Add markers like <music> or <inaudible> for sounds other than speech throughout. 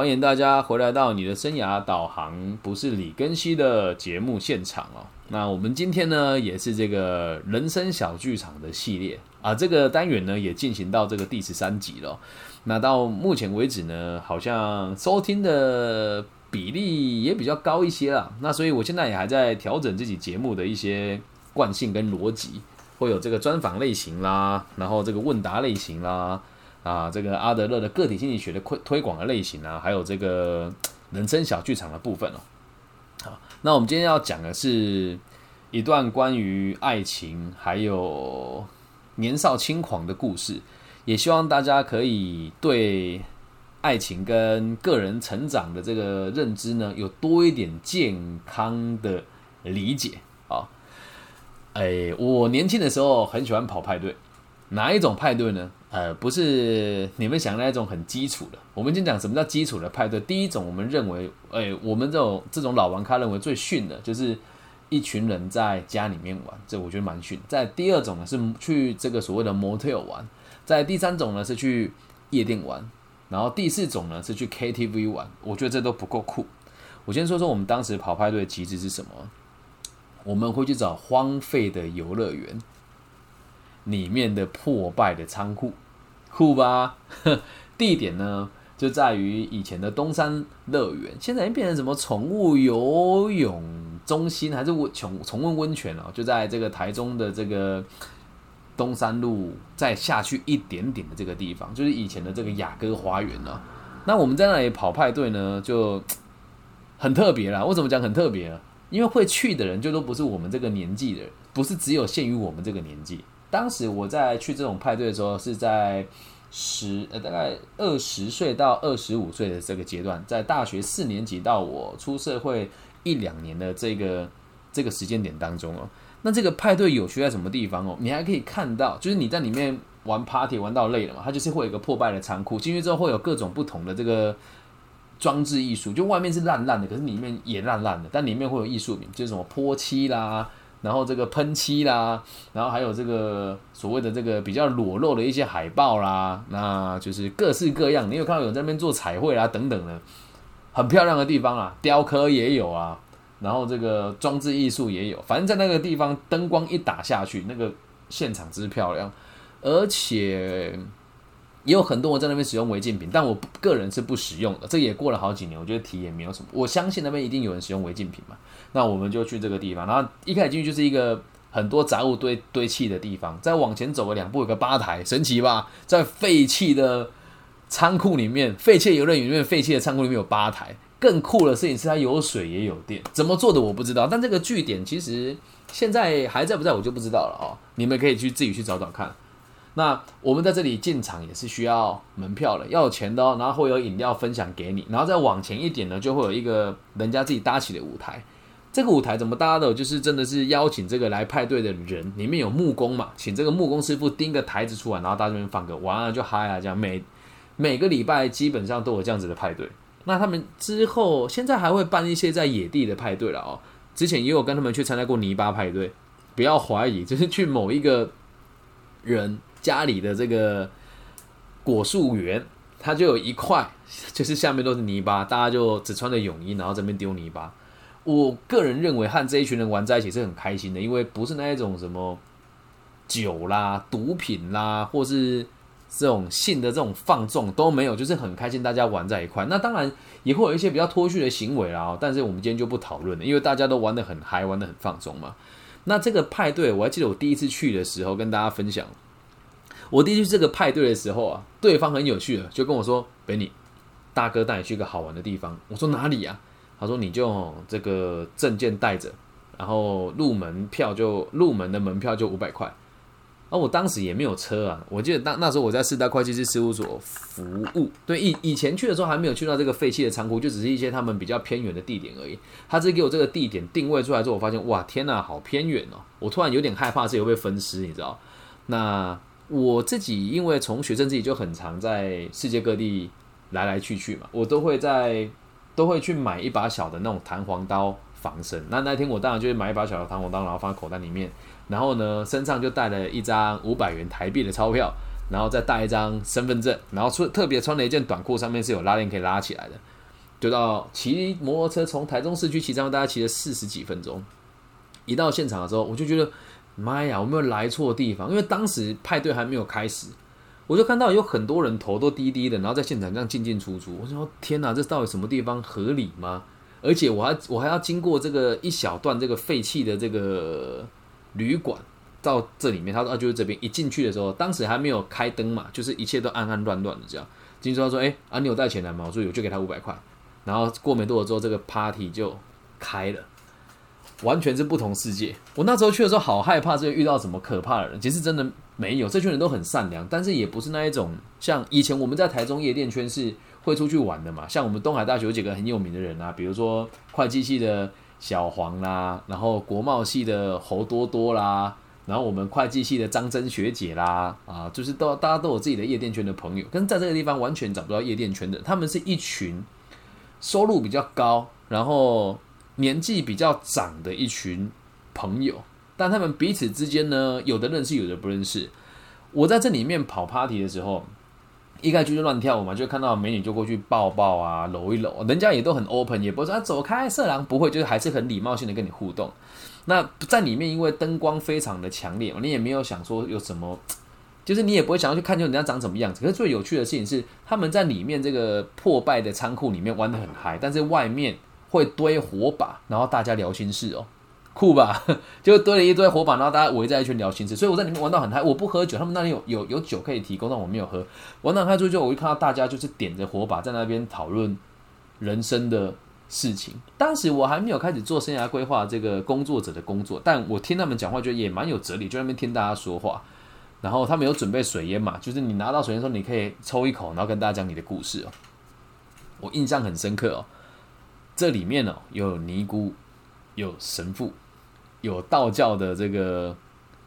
欢迎大家回来到你的生涯导航不是李根熙的节目现场哦。那我们今天呢，也是这个人生小剧场的系列啊，这个单元呢也进行到这个第十三集了。那到目前为止呢，好像收听的比例也比较高一些啦。那所以我现在也还在调整自己节目的一些惯性跟逻辑，会有这个专访类型啦，然后这个问答类型啦。啊，这个阿德勒的个体心理学的推推广的类型啊，还有这个人生小剧场的部分哦。好，那我们今天要讲的是一段关于爱情还有年少轻狂的故事，也希望大家可以对爱情跟个人成长的这个认知呢，有多一点健康的理解啊。哎，我年轻的时候很喜欢跑派对，哪一种派对呢？呃，不是你们想的那种很基础的。我们先讲什么叫基础的派对。第一种，我们认为，哎，我们这种这种老玩咖认为最逊的，就是一群人在家里面玩，这我觉得蛮逊。在第二种呢，是去这个所谓的 motel 玩；在第三种呢，是去夜店玩；然后第四种呢，是去 KTV 玩。我觉得这都不够酷。我先说说我们当时跑派对的机制是什么？我们会去找荒废的游乐园。里面的破败的仓库，酷吧？<laughs> 地点呢，就在于以前的东山乐园，现在变成什么宠物游泳中心，还是温宠宠物温泉了？就在这个台中的这个东山路再下去一点点的这个地方，就是以前的这个雅阁花园了。那我们在那里跑派对呢，就很特别啦。为什么讲很特别呢？因为会去的人就都不是我们这个年纪的人，不是只有限于我们这个年纪。当时我在去这种派对的时候，是在十呃大概二十岁到二十五岁的这个阶段，在大学四年级到我出社会一两年的这个这个时间点当中哦。那这个派对有趣在什么地方哦？你还可以看到，就是你在里面玩 party 玩到累了嘛，它就是会有一个破败的仓库，进去之后会有各种不同的这个装置艺术，就外面是烂烂的，可是里面也烂烂的，但里面会有艺术品，就是什么泼漆啦。然后这个喷漆啦，然后还有这个所谓的这个比较裸露的一些海报啦，那就是各式各样。你有看到有人在那边做彩绘啦等等的，很漂亮的地方啊，雕刻也有啊，然后这个装置艺术也有，反正在那个地方灯光一打下去，那个现场之漂亮，而且。也有很多人在那边使用违禁品，但我个人是不使用的。这也过了好几年，我觉得体验没有什么。我相信那边一定有人使用违禁品嘛。那我们就去这个地方，然后一开始进去就是一个很多杂物堆堆砌的地方。再往前走个两步，有个吧台，神奇吧？在废弃的仓库里面，废弃游乐园里面废弃的仓库里面有吧台。更酷的事情是它有水也有电，怎么做的我不知道。但这个据点其实现在还在不在我就不知道了哦。你们可以去自己去找找看。那我们在这里进场也是需要门票的，要有钱的哦。然后会有饮料分享给你，然后再往前一点呢，就会有一个人家自己搭起的舞台。这个舞台怎么搭的？就是真的是邀请这个来派对的人，里面有木工嘛，请这个木工师傅钉个台子出来，然后大家这边放歌，完了就嗨啊！这样每每个礼拜基本上都有这样子的派对。那他们之后现在还会办一些在野地的派对了哦。之前也有跟他们去参加过泥巴派对，不要怀疑，就是去某一个人。家里的这个果树园，它就有一块，<laughs> 就是下面都是泥巴，大家就只穿着泳衣，然后这边丢泥巴。我个人认为和这一群人玩在一起是很开心的，因为不是那一种什么酒啦、毒品啦，或是这种性的这种放纵都没有，就是很开心，大家玩在一块。那当然也会有一些比较脱序的行为啦，但是我们今天就不讨论了，因为大家都玩的很嗨，玩的很放松嘛。那这个派对，我还记得我第一次去的时候，跟大家分享。我第一次这个派对的时候啊，对方很有趣的，就跟我说：“北你大哥带你去一个好玩的地方。”我说：“哪里呀？”他说：“你就这个证件带着，然后入门票就入门的门票就五百块。”而我当时也没有车啊，我记得当那时候我在四大会计师事务所服务。对，以以前去的时候还没有去到这个废弃的仓库，就只是一些他们比较偏远的地点而已。他只给我这个地点定位出来之后，我发现哇，天呐，好偏远哦！我突然有点害怕自己会被分尸，你知道？那。我自己因为从学生自己就很常在世界各地来来去去嘛，我都会在都会去买一把小的那种弹簧刀防身。那那天我当然就是买一把小的弹簧刀，然后放在口袋里面，然后呢身上就带了一张五百元台币的钞票，然后再带一张身份证，然后穿特别穿了一件短裤，上面是有拉链可以拉起来的，就到骑摩托车从台中市区骑上，大概骑了四十几分钟。一到现场的时候，我就觉得妈呀，我没有来错地方，因为当时派对还没有开始，我就看到有很多人头都低低的，然后在现场这样进进出出。我说天哪，这到底什么地方合理吗？而且我还我还要经过这个一小段这个废弃的这个旅馆。到这里面，他说啊，就是这边一进去的时候，当时还没有开灯嘛，就是一切都暗暗乱乱的这样。进去他说，哎，啊，你有带钱来吗？我说有，就给他五百块。然后过没多久之后，这个 party 就开了，完全是不同世界。我那时候去的时候，好害怕，这遇到什么可怕的人。其实真的没有，这群人都很善良，但是也不是那一种像以前我们在台中夜店圈是会出去玩的嘛。像我们东海大学有几个很有名的人啊，比如说会计系的小黄啦，然后国贸系的侯多多啦。然后我们会计系的张真学姐啦，啊，就是都大家都有自己的夜店圈的朋友，跟在这个地方完全找不到夜店圈的。他们是一群收入比较高，然后年纪比较长的一群朋友，但他们彼此之间呢，有的认识，有的不认识。我在这里面跑 party 的时候，一开始就乱跳舞嘛，就看到美女就过去抱抱啊，搂一搂，人家也都很 open，也不会说走开，色狼不会，就是还是很礼貌性的跟你互动。那在里面，因为灯光非常的强烈，你也没有想说有什么，<tsk> 就是你也不会想要去看，就人家长什么样子。可是最有趣的事情是，他们在里面这个破败的仓库里面玩的很嗨，但是外面会堆火把，然后大家聊心事哦，酷吧？<laughs> 就堆了一堆火把，然后大家围在一圈聊心事。所以我在里面玩到很嗨，我不喝酒，他们那里有有有酒可以提供，但我没有喝。玩到嗨之后，我就看到大家就是点着火把在那边讨论人生的。事情，当时我还没有开始做生涯规划这个工作者的工作，但我听他们讲话，觉得也蛮有哲理，就在那边听大家说话。然后他们有准备水烟嘛，就是你拿到水烟时候，你可以抽一口，然后跟大家讲你的故事哦。我印象很深刻哦，这里面哦有尼姑，有神父，有道教的这个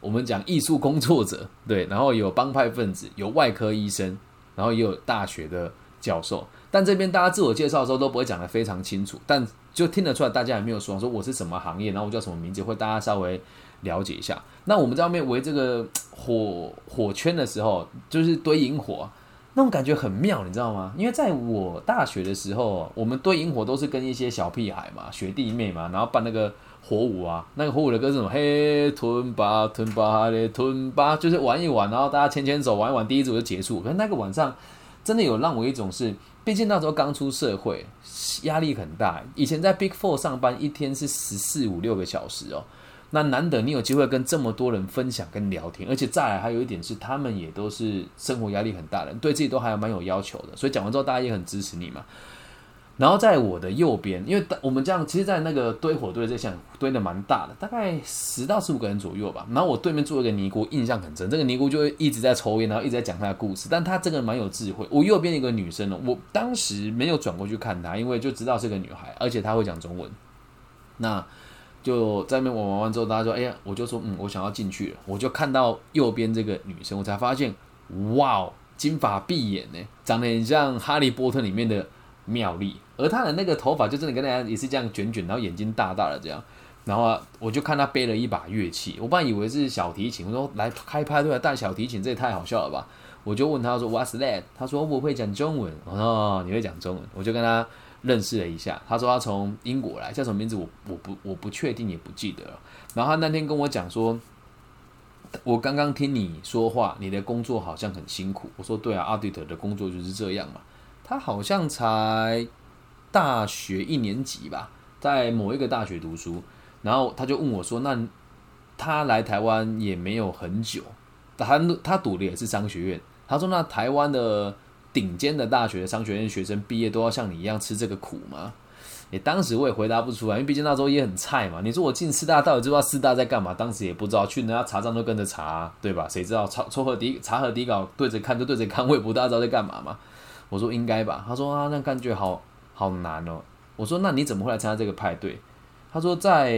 我们讲艺术工作者，对，然后有帮派分子，有外科医生，然后也有大学的教授。但这边大家自我介绍的时候都不会讲的非常清楚，但就听得出来大家也没有说说我是什么行业，然后我叫什么名字，会大家稍微了解一下。那我们在外面围这个火火圈的时候，就是堆萤火，那种感觉很妙，你知道吗？因为在我大学的时候，我们堆萤火都是跟一些小屁孩嘛、学弟妹嘛，然后办那个火舞啊，那个火舞的歌是什么？嘿，吞吧吞吧嘞，吞吧，就是玩一玩，然后大家牵牵手玩一玩，第一组就结束。可是那个晚上真的有让我一种是。毕竟那时候刚出社会，压力很大。以前在 Big Four 上班，一天是十四五六个小时哦。那难得你有机会跟这么多人分享跟聊天，而且再来还有一点是，他们也都是生活压力很大的，对自己都还蛮有要求的。所以讲完之后，大家也很支持你嘛。然后在我的右边，因为我们这样，其实，在那个堆火堆这项堆的蛮大的，大概十到十五个人左右吧。然后我对面坐一个尼姑，印象很深。这个尼姑就会一直在抽烟，然后一直在讲她的故事。但她这个人蛮有智慧。我右边一个女生呢，我当时没有转过去看她，因为就知道是个女孩，而且她会讲中文。那就在那边玩玩完之后，大家说：“哎呀，我就说，嗯，我想要进去了。”我就看到右边这个女生，我才发现，哇，金发碧眼呢，长得很像《哈利波特》里面的。妙丽，而她的那个头发就真的跟大家也是这样卷卷，然后眼睛大大的这样，然后我就看她背了一把乐器，我本来以为是小提琴，我说来开派对带小提琴，这也太好笑了吧？我就问她说 What's that？她说我会讲中文，我说你会讲中文，我就跟她认识了一下。他说他从英国来，叫什么名字？我我不我不确定，也不记得了。然后他那天跟我讲说，我刚刚听你说话，你的工作好像很辛苦。我说对啊，阿迪特的工作就是这样嘛。他好像才大学一年级吧，在某一个大学读书，然后他就问我说：“那他来台湾也没有很久，他他读的也是商学院。他说：那台湾的顶尖的大学商学院学生毕业都要像你一样吃这个苦吗？也当时我也回答不出来，因为毕竟那时候也很菜嘛。你说我进师大到底知道师大在干嘛？当时也不知道，去人家查账都跟着查，对吧？谁知道抄抽和底查和底稿对着看就对着看，我也不大知道在干嘛嘛。”我说应该吧，他说啊，那感觉好好难哦。我说那你怎么会来参加这个派对？他说在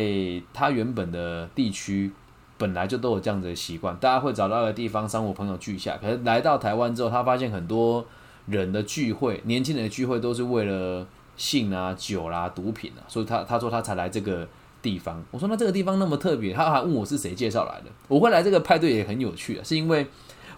他原本的地区本来就都有这样子的习惯，大家会找到一个地方，商务朋友聚一下。可是来到台湾之后，他发现很多人的聚会，年轻人的聚会都是为了性啊、酒啦、毒品啊，所以他他说他才来这个地方。我说那这个地方那么特别，他还问我是谁介绍来的。我会来这个派对也很有趣啊，是因为。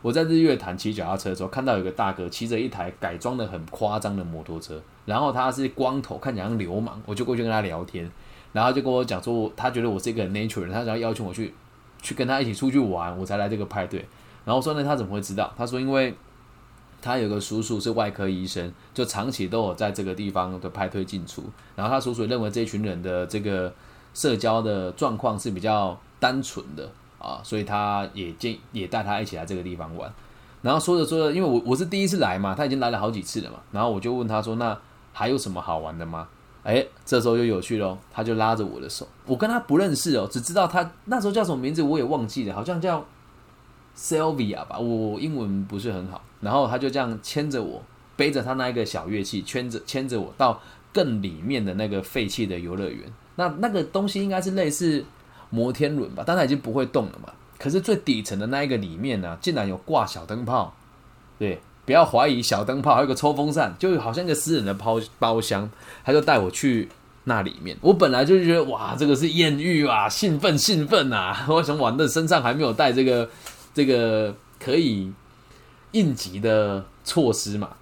我在日月潭骑脚踏车的时候，看到有个大哥骑着一台改装的很夸张的摩托车，然后他是光头，看起来像流氓，我就过去跟他聊天，然后就跟我讲说，他觉得我是一个 nature 人，他想要邀请我去去跟他一起出去玩，我才来这个派对。然后说呢，他怎么会知道？他说因为他有个叔叔是外科医生，就长期都有在这个地方的派推进出，然后他叔叔认为这群人的这个社交的状况是比较单纯的。啊，所以他也建也带他一起来这个地方玩，然后说着说着，因为我我是第一次来嘛，他已经来了好几次了嘛，然后我就问他说：“那还有什么好玩的吗？”哎，这时候就有趣喽，他就拉着我的手，我跟他不认识哦，只知道他那时候叫什么名字我也忘记了，好像叫 Sylvia 吧，我英文不是很好，然后他就这样牵着我，背着他那一个小乐器，牵着牵着我到更里面的那个废弃的游乐园，那那个东西应该是类似。摩天轮吧，但它已经不会动了嘛。可是最底层的那一个里面呢，竟然有挂小灯泡。对，不要怀疑小灯泡，还有个抽风扇，就好像一个私人的包包厢。他就带我去那里面。我本来就觉得哇，这个是艳遇啊，兴奋兴奋啊！我想玩的身上还没有带这个这个可以应急的措施嘛，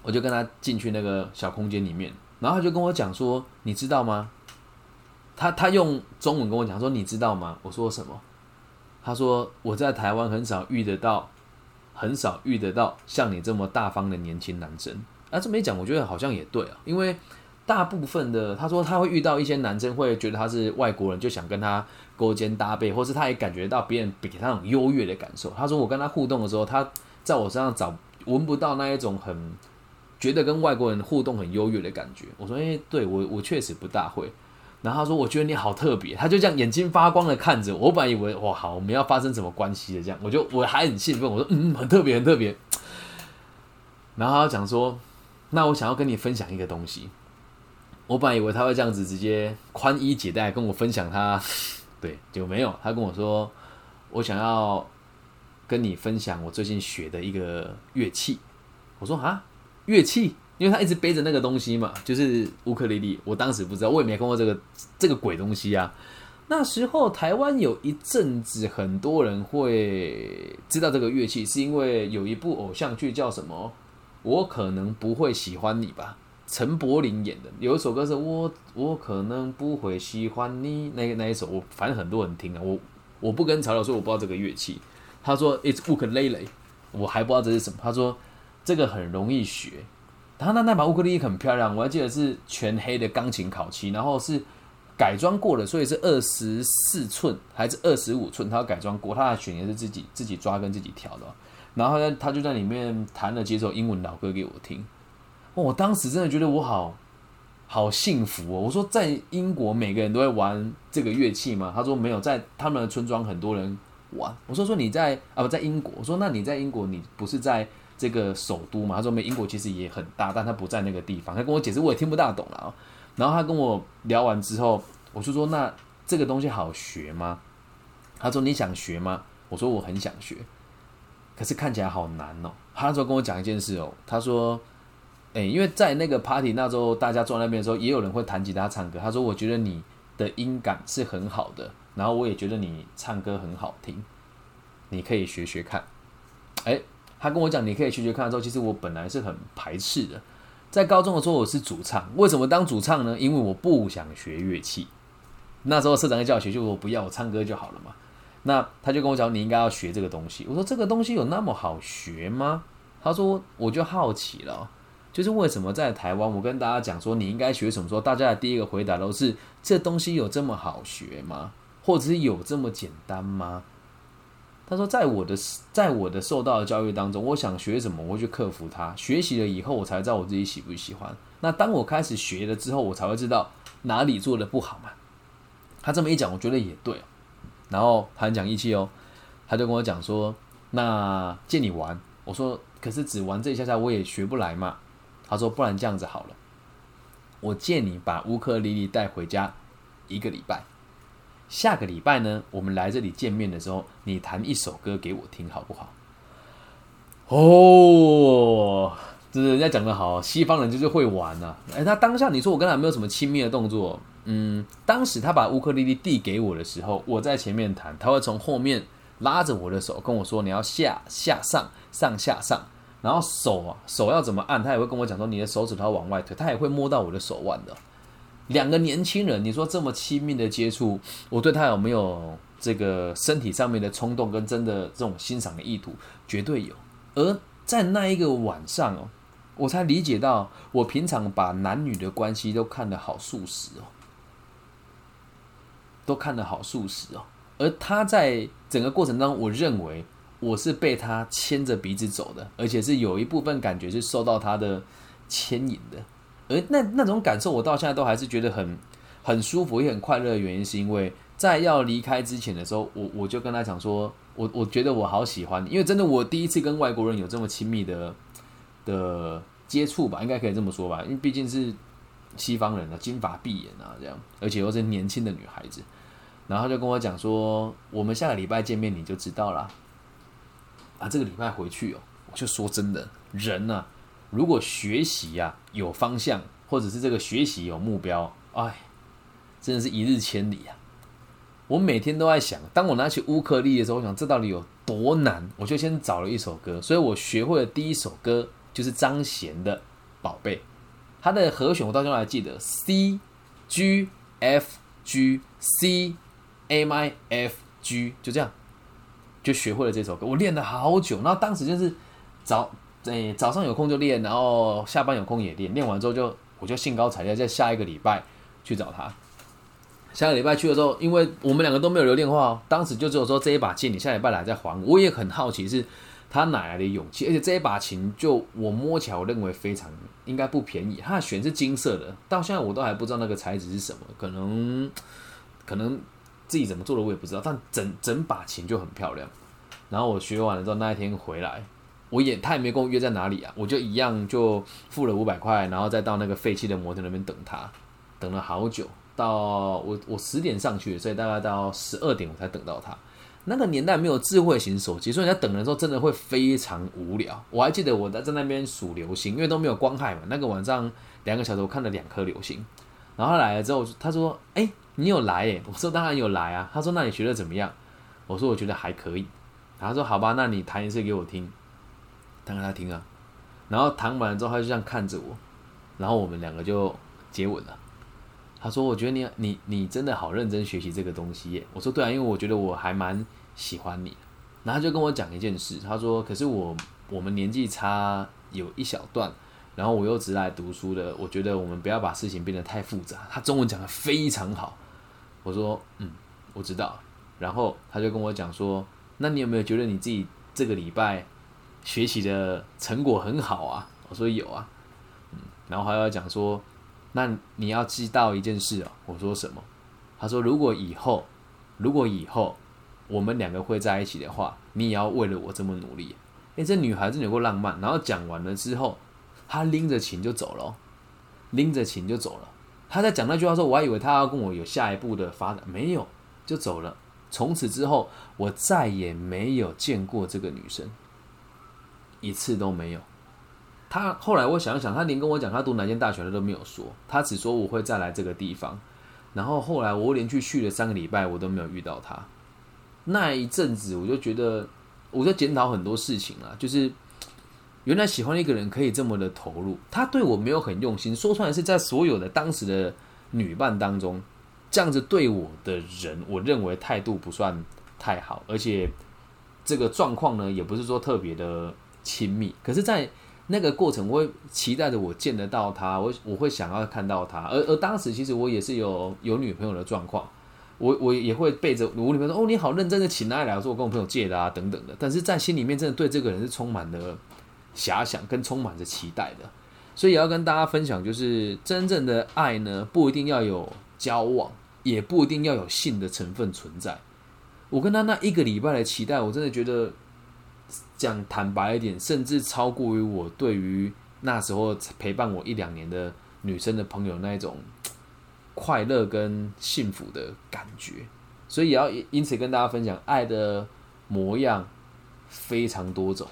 我就跟他进去那个小空间里面，然后他就跟我讲说：“你知道吗？”他他用中文跟我讲说：“你知道吗？”我说什么？他说：“我在台湾很少遇得到，很少遇得到像你这么大方的年轻男生。”啊，这么一讲，我觉得好像也对啊。因为大部分的，他说他会遇到一些男生会觉得他是外国人，就想跟他勾肩搭背，或是他也感觉到别人比他那种优越的感受。他说我跟他互动的时候，他在我身上找闻不到那一种很觉得跟外国人互动很优越的感觉。我说：“哎，对我我确实不大会。”然后他说：“我觉得你好特别。”他就这样眼睛发光的看着我。本来以为哇，好，我们要发生什么关系的这样，我就我还很兴奋。我说：“嗯，很特别，很特别。”然后他讲说：“那我想要跟你分享一个东西。”我本来以为他会这样子直接宽衣解带跟我分享他，对，就没有。他跟我说：“我想要跟你分享我最近学的一个乐器。”我说：“啊，乐器？”因为他一直背着那个东西嘛，就是乌克丽丽。我当时不知道，我也没看过这个这个鬼东西啊。那时候台湾有一阵子很多人会知道这个乐器，是因为有一部偶像剧叫什么？我可能不会喜欢你吧？陈柏霖演的，有一首歌是我我可能不会喜欢你，那那一首我反正很多人听啊。我我不跟曹导说我不知道这个乐器，他说 It's ukulele，我还不知道这是什么。他说这个很容易学。他那那把乌克丽丽很漂亮，我还记得是全黑的钢琴烤漆，然后是改装过的，所以是二十四寸还是二十五寸？他要改装过，他的弦也是自己自己抓跟自己调的。然后呢，他就在里面弹了几首英文老歌给我听。我当时真的觉得我好好幸福哦！我说在英国每个人都会玩这个乐器吗？他说没有，在他们的村庄很多人玩。我说说你在啊不在英国？我说那你在英国，你不是在？这个首都嘛，他说没英国其实也很大，但他不在那个地方。他跟我解释，我也听不大懂了啊。然后他跟我聊完之后，我就说：“那这个东西好学吗？”他说：“你想学吗？”我说：“我很想学，可是看起来好难哦。”他那时候跟我讲一件事哦，他说：“哎，因为在那个 party 那时候，大家坐在那边的时候，也有人会弹吉他唱歌。他说：我觉得你的音感是很好的，然后我也觉得你唱歌很好听，你可以学学看。”哎。他跟我讲，你可以学学看的时候，其实我本来是很排斥的。在高中的时候，我是主唱。为什么当主唱呢？因为我不想学乐器。那时候社长在叫我学，就我不要，我唱歌就好了嘛。那他就跟我讲，你应该要学这个东西。我说这个东西有那么好学吗？他说我就好奇了，就是为什么在台湾，我跟大家讲说你应该学什么，说大家的第一个回答都是这东西有这么好学吗？或者是有这么简单吗？他说，在我的在我的受到的教育当中，我想学什么，我会去克服它。学习了以后，我才知道我自己喜不喜欢。那当我开始学了之后，我才会知道哪里做的不好嘛。他这么一讲，我觉得也对。然后他很讲义气哦，他就跟我讲说：“那借你玩。”我说：“可是只玩这一下下，我也学不来嘛。”他说：“不然这样子好了，我借你把乌克丽丽带回家一个礼拜。”下个礼拜呢，我们来这里见面的时候，你弹一首歌给我听，好不好？哦，这人家讲的好，西方人就是会玩呐。哎，他当下你说我跟他没有什么亲密的动作，嗯，当时他把乌克丽丽递给我的时候，我在前面弹，他会从后面拉着我的手跟我说你要下下上上下上，然后手啊手要怎么按，他也会跟我讲说你的手指头往外推，他也会摸到我的手腕的。两个年轻人，你说这么亲密的接触，我对他有没有这个身体上面的冲动跟真的这种欣赏的意图？绝对有。而在那一个晚上哦，我才理解到，我平常把男女的关系都看得好素食哦，都看得好素食哦。而他在整个过程当中，我认为我是被他牵着鼻子走的，而且是有一部分感觉是受到他的牵引的。而那那种感受，我到现在都还是觉得很很舒服，也很快乐的原因，是因为在要离开之前的时候，我我就跟他讲说，我我觉得我好喜欢你，因为真的我第一次跟外国人有这么亲密的的接触吧，应该可以这么说吧，因为毕竟是西方人啊，金发碧眼啊这样，而且又是年轻的女孩子，然后就跟我讲说，我们下个礼拜见面你就知道了，啊，这个礼拜回去哦，我就说真的，人呢。如果学习呀有方向，或者是这个学习有目标，哎，真的是一日千里啊！我每天都在想，当我拿起乌克丽的时候，我想这到底有多难？我就先找了一首歌，所以我学会的第一首歌就是张贤的《宝贝》，它的和弦我到现在还记得：C、G、F、G、C、A、M、F、G，就这样就学会了这首歌。我练了好久，然后当时就是找。哎，早上有空就练，然后下班有空也练。练完之后就，我就兴高采烈，在下一个礼拜去找他。下个礼拜去的时候，因为我们两个都没有留电话哦，当时就只有说这一把琴你下礼拜来再还我。我也很好奇是他哪来的勇气，而且这一把琴就我摸起来，我认为非常应该不便宜。它的弦是金色的，到现在我都还不知道那个材质是什么，可能可能自己怎么做的我也不知道，但整整把琴就很漂亮。然后我学完了之后，那一天回来。我也他也没跟我约在哪里啊，我就一样就付了五百块，然后再到那个废弃的摩天那边等他，等了好久，到我我十点上去，所以大概到十二点我才等到他。那个年代没有智慧型手机，所以你在等的时候真的会非常无聊。我还记得我在在那边数流星，因为都没有光害嘛。那个晚上两个小时我看了两颗流星，然后来了之后他说：“哎，你有来耶？”我说：“当然有来啊。”他说：“那你学的怎么样？”我说：“我觉得还可以。”他说：“好吧，那你弹一次给我听。”弹给他听啊，然后弹完了之后，他就这样看着我，然后我们两个就接吻了。他说：“我觉得你你你真的好认真学习这个东西耶。”我说：“对啊，因为我觉得我还蛮喜欢你。”然后他就跟我讲一件事，他说：“可是我我们年纪差有一小段，然后我又只来读书的，我觉得我们不要把事情变得太复杂。”他中文讲的非常好。我说：“嗯，我知道。”然后他就跟我讲说：“那你有没有觉得你自己这个礼拜？”学习的成果很好啊，我说有啊，嗯，然后还要讲说，那你要知道一件事哦，我说什么？他说如果以后，如果以后我们两个会在一起的话，你也要为了我这么努力。哎，这女孩子有够浪漫。然后讲完了之后，他拎着琴就走了，拎着琴就走了。他在讲那句话时候，我还以为他要跟我有下一步的发展，没有，就走了。从此之后，我再也没有见过这个女生。一次都没有。他后来我想想，他连跟我讲他读哪间大学他都没有说，他只说我会再来这个地方。然后后来我连续去了三个礼拜，我都没有遇到他。那一阵子我就觉得，我在检讨很多事情啊，就是原来喜欢一个人可以这么的投入，他对我没有很用心。说出来是在所有的当时的女伴当中，这样子对我的人，我认为态度不算太好，而且这个状况呢，也不是说特别的。亲密，可是，在那个过程，我会期待着我见得到他，我我会想要看到他，而而当时其实我也是有有女朋友的状况，我我也会背着我女朋友说，哦，你好认真的请他来，我说我跟我朋友借的啊，等等的，但是在心里面真的对这个人是充满了遐想跟充满着期待的，所以也要跟大家分享，就是真正的爱呢，不一定要有交往，也不一定要有性的成分存在。我跟他那一个礼拜的期待，我真的觉得。讲坦白一点，甚至超过于我对于那时候陪伴我一两年的女生的朋友那一种快乐跟幸福的感觉，所以也要因此跟大家分享，爱的模样非常多种，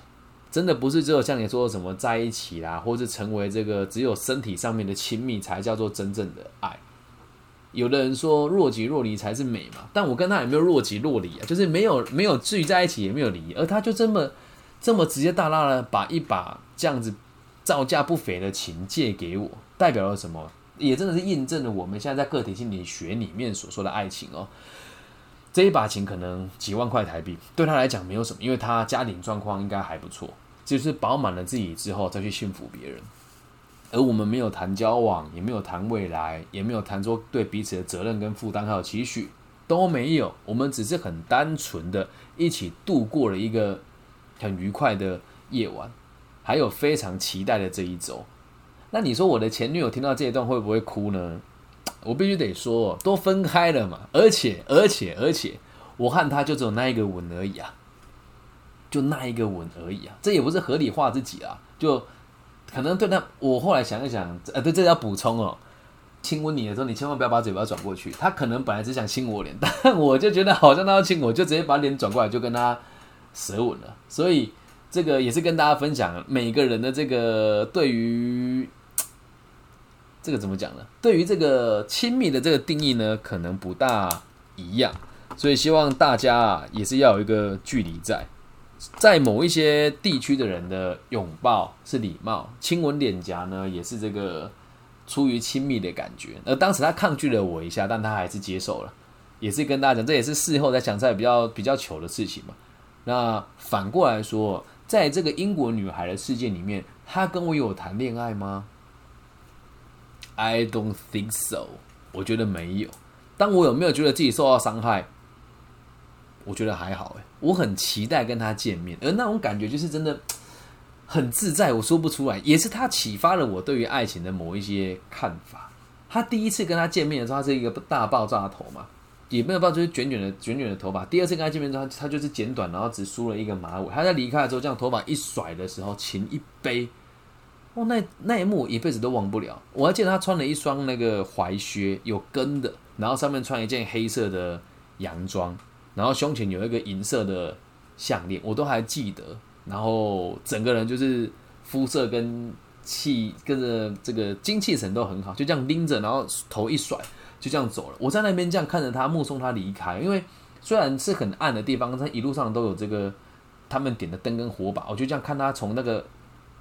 真的不是只有像你说的什么在一起啦，或是成为这个只有身体上面的亲密才叫做真正的爱，有的人说若即若离才是美嘛，但我跟他也没有若即若离啊，就是没有没有聚在一起，也没有离，而他就这么这么直接大大的把一把这样子造价不菲的琴借给我，代表了什么？也真的是印证了我们现在在个体心理学里面所说的爱情哦。这一把琴可能几万块台币，对他来讲没有什么，因为他家庭状况应该还不错，就是饱满了自己之后再去幸福别人。而我们没有谈交往，也没有谈未来，也没有谈说对彼此的责任跟负担还有期许都没有，我们只是很单纯的一起度过了一个很愉快的夜晚，还有非常期待的这一周。那你说我的前女友听到这一段会不会哭呢？我必须得说，都分开了嘛，而且而且而且，我和她就只有那一个吻而已啊，就那一个吻而已啊，这也不是合理化自己啊，就。可能对他，我后来想一想，呃，对，这要补充哦。亲吻你的时候，你千万不要把嘴巴转过去。他可能本来只想亲我脸，<laughs> 但我就觉得好像他要亲我，就直接把脸转过来，就跟他舌吻了。所以这个也是跟大家分享，每个人的这个对于这个怎么讲呢？对于这个亲密的这个定义呢，可能不大一样。所以希望大家啊，也是要有一个距离在。在某一些地区的人的拥抱是礼貌，亲吻脸颊呢也是这个出于亲密的感觉。而当时他抗拒了我一下，但他还是接受了，也是跟大家讲，这也是事后在想在比较比较糗的事情嘛。那反过来说，在这个英国女孩的世界里面，她跟我有谈恋爱吗？I don't think so，我觉得没有。但我有没有觉得自己受到伤害？我觉得还好，诶，我很期待跟他见面，而那种感觉就是真的 <tsk> 很自在，我说不出来。也是他启发了我对于爱情的某一些看法。他第一次跟他见面的时候，他是一个大爆炸头嘛，也没有爆，就是卷卷的卷卷的头发。第二次跟他见面之后，他就是剪短，然后只梳了一个马尾。他在离开的时候，这样头发一甩的时候，琴一杯，哦，那那一幕我一辈子都忘不了。我还记得他穿了一双那个踝靴，有跟的，然后上面穿一件黑色的洋装。然后胸前有一个银色的项链，我都还记得。然后整个人就是肤色跟气跟着这个精气神都很好，就这样拎着，然后头一甩，就这样走了。我在那边这样看着他，目送他离开。因为虽然是很暗的地方，但一路上都有这个他们点的灯跟火把，我就这样看他从那个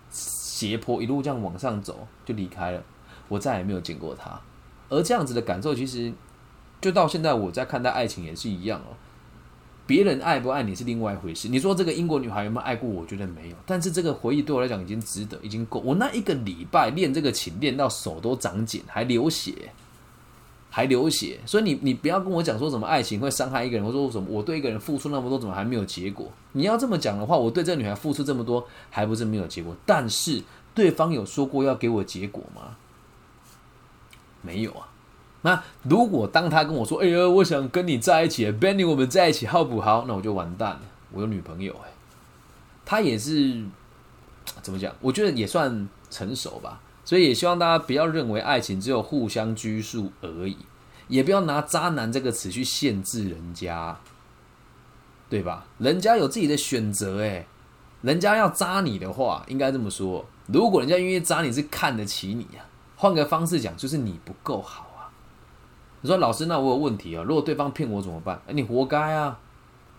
斜坡一路这样往上走，就离开了。我再也没有见过他。而这样子的感受，其实就到现在我在看待爱情也是一样哦。别人爱不爱你是另外一回事。你说这个英国女孩有没有爱过我？觉得没有。但是这个回忆对我来讲已经值得，已经够。我那一个礼拜练这个琴，练到手都长茧，还流血，还流血。所以你你不要跟我讲说什么爱情会伤害一个人，或说什么我对一个人付出那么多，怎么还没有结果？你要这么讲的话，我对这个女孩付出这么多，还不是没有结果？但是对方有说过要给我结果吗？没有啊。那如果当他跟我说：“哎呀，我想跟你在一起，Benny，我们在一起好不好？”那我就完蛋了，我有女朋友哎。他也是怎么讲？我觉得也算成熟吧。所以也希望大家不要认为爱情只有互相拘束而已，也不要拿“渣男”这个词去限制人家，对吧？人家有自己的选择哎。人家要渣你的话，应该这么说：如果人家愿意渣你，是看得起你呀。换个方式讲，就是你不够好。你说老师，那我有问题啊？如果对方骗我怎么办？你活该啊！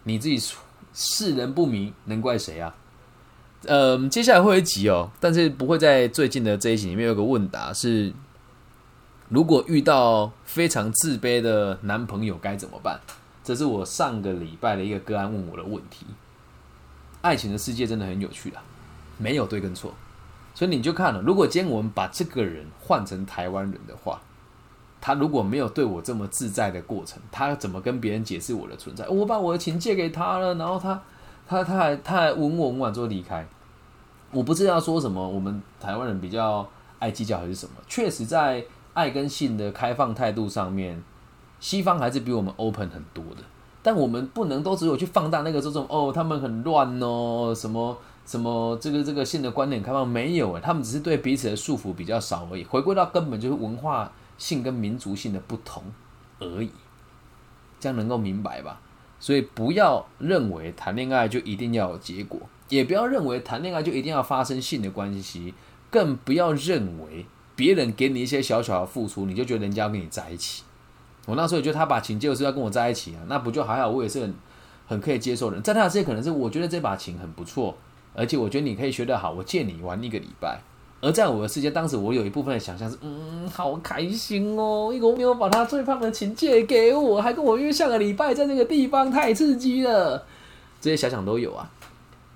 你自己世人不明，能怪谁啊？呃，接下来会有一集哦，但是不会在最近的这一集里面有个问答是：如果遇到非常自卑的男朋友该怎么办？这是我上个礼拜的一个个案问我的问题。爱情的世界真的很有趣啊，没有对跟错，所以你就看了。如果今天我们把这个人换成台湾人的话。他如果没有对我这么自在的过程，他怎么跟别人解释我的存在？我把我的琴借给他了，然后他他他还他还吻我吻完之后离开。我不知道说什么，我们台湾人比较爱计较还是什么？确实，在爱跟性的开放态度上面，西方还是比我们 open 很多的。但我们不能都只有去放大那个这种哦，他们很乱哦，什么什么这个这个性的观点开放没有诶，他们只是对彼此的束缚比较少而已。回归到根本就是文化。性跟民族性的不同而已，这样能够明白吧？所以不要认为谈恋爱就一定要有结果，也不要认为谈恋爱就一定要发生性的关系，更不要认为别人给你一些小小的付出，你就觉得人家要跟你在一起。我那时候也觉得他把琴就是要跟我在一起啊，那不就还好？我也是很很可以接受的。在他的世界可能是我觉得这把琴很不错，而且我觉得你可以学得好，我借你玩一个礼拜。而在我的世界，当时我有一部分的想象是，嗯，好开心哦，一个没有把他最棒的琴借给我，还跟我约下个礼拜在那个地方，太刺激了。这些想想都有啊。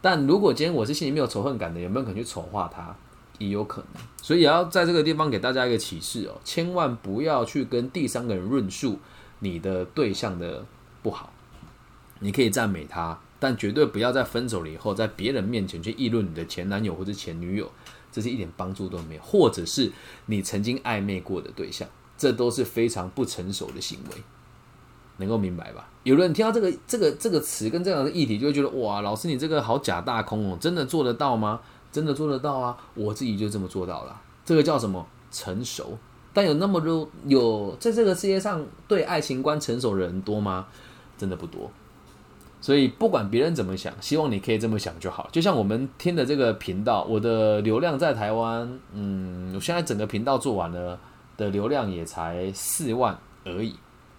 但如果今天我是心里没有仇恨感的，有没有可能去丑化他？也有可能。所以也要在这个地方给大家一个启示哦，千万不要去跟第三个人论述你的对象的不好。你可以赞美他，但绝对不要在分手了以后，在别人面前去议论你的前男友或者前女友。这是一点帮助都没有，或者是你曾经暧昧过的对象，这都是非常不成熟的行为，能够明白吧？有人听到这个这个这个词跟这样的议题，就会觉得哇，老师你这个好假大空哦，真的做得到吗？真的做得到啊？我自己就这么做到了，这个叫什么成熟？但有那么多有在这个世界上对爱情观成熟的人多吗？真的不多。所以不管别人怎么想，希望你可以这么想就好。就像我们听的这个频道，我的流量在台湾，嗯，我现在整个频道做完了的流量也才四万而已。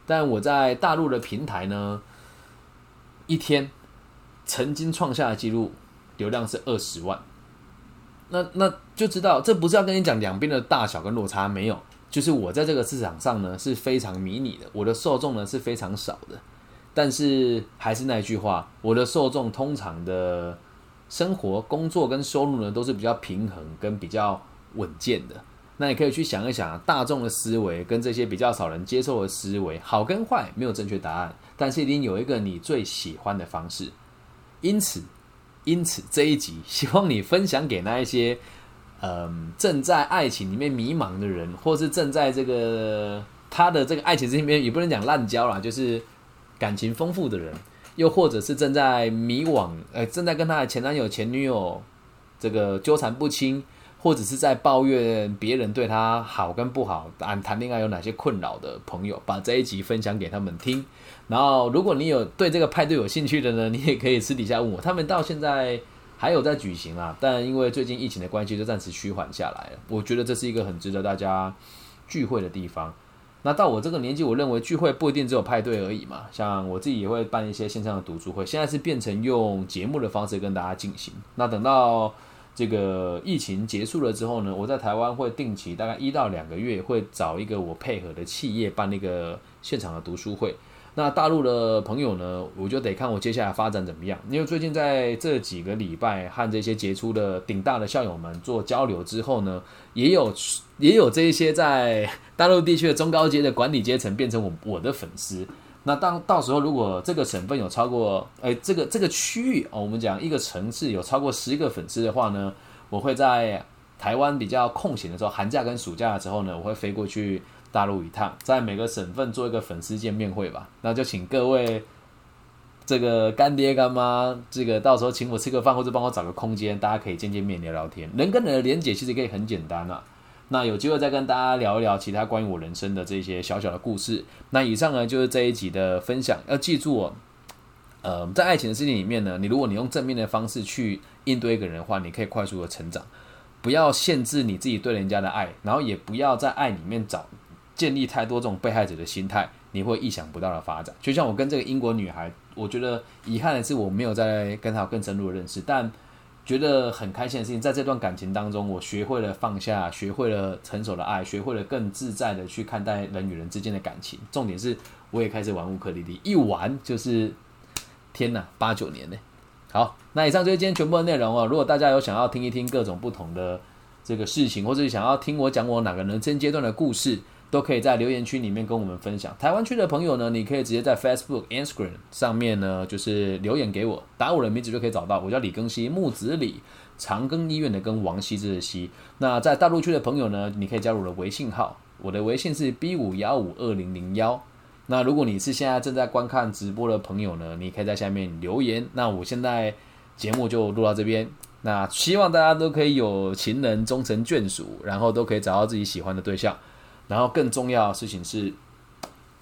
但我在大陆的平台呢，一天曾经创下的记录流量是二十万。那那就知道，这不是要跟你讲两边的大小跟落差没有，就是我在这个市场上呢是非常迷你的，我的受众呢是非常少的。但是还是那句话，我的受众通常的生活、工作跟收入呢，都是比较平衡跟比较稳健的。那你可以去想一想，大众的思维跟这些比较少人接受的思维，好跟坏没有正确答案，但是一定有一个你最喜欢的方式。因此，因此这一集希望你分享给那一些，嗯，正在爱情里面迷茫的人，或是正在这个他的这个爱情里面，也不能讲滥交啦，就是。感情丰富的人，又或者是正在迷惘，呃，正在跟他的前男友、前女友这个纠缠不清，或者是在抱怨别人对他好跟不好，谈谈恋爱有哪些困扰的朋友，把这一集分享给他们听。然后，如果你有对这个派对有兴趣的呢，你也可以私底下问我。他们到现在还有在举行啊，但因为最近疫情的关系，就暂时趋缓下来了。我觉得这是一个很值得大家聚会的地方。那到我这个年纪，我认为聚会不一定只有派对而已嘛。像我自己也会办一些线上的读书会，现在是变成用节目的方式跟大家进行。那等到这个疫情结束了之后呢，我在台湾会定期大概一到两个月，会找一个我配合的企业办那个现场的读书会。那大陆的朋友呢，我就得看我接下来发展怎么样。因为最近在这几个礼拜和这些杰出的顶大的校友们做交流之后呢，也有 <laughs> 也有这一些在大陆地区的中高阶的管理阶层变成我我的粉丝。那当到时候如果这个省份有超过，哎，这个这个区域哦，我们讲一个城市有超过十个粉丝的话呢，我会在台湾比较空闲的时候，寒假跟暑假的时候呢，我会飞过去。大陆一趟，在每个省份做一个粉丝见面会吧。那就请各位这个干爹干妈，这个到时候请我吃个饭，或者帮我找个空间，大家可以见见面聊聊天。人跟人的连接其实可以很简单啊。那有机会再跟大家聊一聊其他关于我人生的这些小小的故事。那以上呢就是这一集的分享。要记住哦，呃，在爱情的世界里面呢，你如果你用正面的方式去应对一个人的话，你可以快速的成长。不要限制你自己对人家的爱，然后也不要在爱里面找。建立太多这种被害者的心态，你会意想不到的发展。就像我跟这个英国女孩，我觉得遗憾的是我没有再跟她有更深入的认识，但觉得很开心的事情，在这段感情当中，我学会了放下，学会了成熟的爱，学会了更自在的去看待人与人之间的感情。重点是，我也开始玩乌克丽丽，一玩就是天哪，八九年呢。好，那以上就是今天全部的内容哦。如果大家有想要听一听各种不同的这个事情，或者想要听我讲我哪个人生阶段的故事。都可以在留言区里面跟我们分享。台湾区的朋友呢，你可以直接在 Facebook、Instagram 上面呢，就是留言给我，打我的名字就可以找到。我叫李庚希，木子李，长庚医院的庚，王羲之的羲。那在大陆区的朋友呢，你可以加入我的微信号，我的微信是 B 五幺五二零零幺。那如果你是现在正在观看直播的朋友呢，你可以在下面留言。那我现在节目就录到这边。那希望大家都可以有情人终成眷属，然后都可以找到自己喜欢的对象。然后更重要的事情是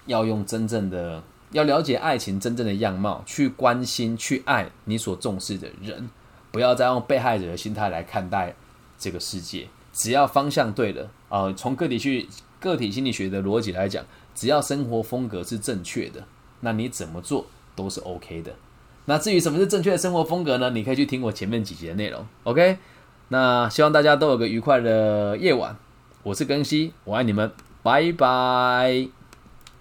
要用真正的要了解爱情真正的样貌去关心去爱你所重视的人不要再用被害者的心态来看待这个世界。只要方向对了啊从个体去个体心理学的逻辑来讲只要生活风格是正确的那你怎么做都是 ok 的。那至于什么是正确的生活风格呢？你可以去听我前面几集的内容 ok 那希望大家都有个愉快的夜晚。我是更新，我爱你们，拜拜。